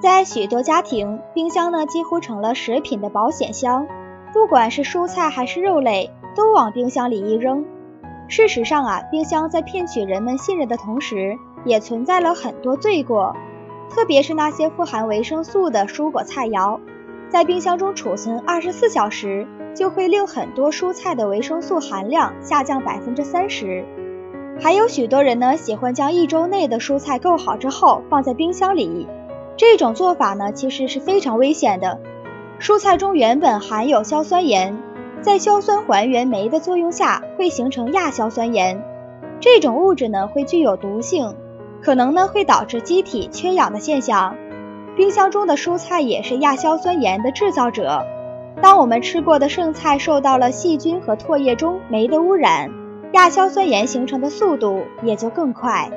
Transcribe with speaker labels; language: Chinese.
Speaker 1: 在许多家庭，冰箱呢几乎成了食品的保险箱，不管是蔬菜还是肉类，都往冰箱里一扔。事实上啊，冰箱在骗取人们信任的同时，也存在了很多罪过。特别是那些富含维生素的蔬果菜肴，在冰箱中储存二十四小时，就会令很多蔬菜的维生素含量下降百分之三十。还有许多人呢，喜欢将一周内的蔬菜购好之后放在冰箱里，这种做法呢，其实是非常危险的。蔬菜中原本含有硝酸盐。在硝酸还原酶的作用下，会形成亚硝酸盐。这种物质呢，会具有毒性，可能呢会导致机体缺氧的现象。冰箱中的蔬菜也是亚硝酸盐的制造者。当我们吃过的剩菜受到了细菌和唾液中酶的污染，亚硝酸盐形成的速度也就更快。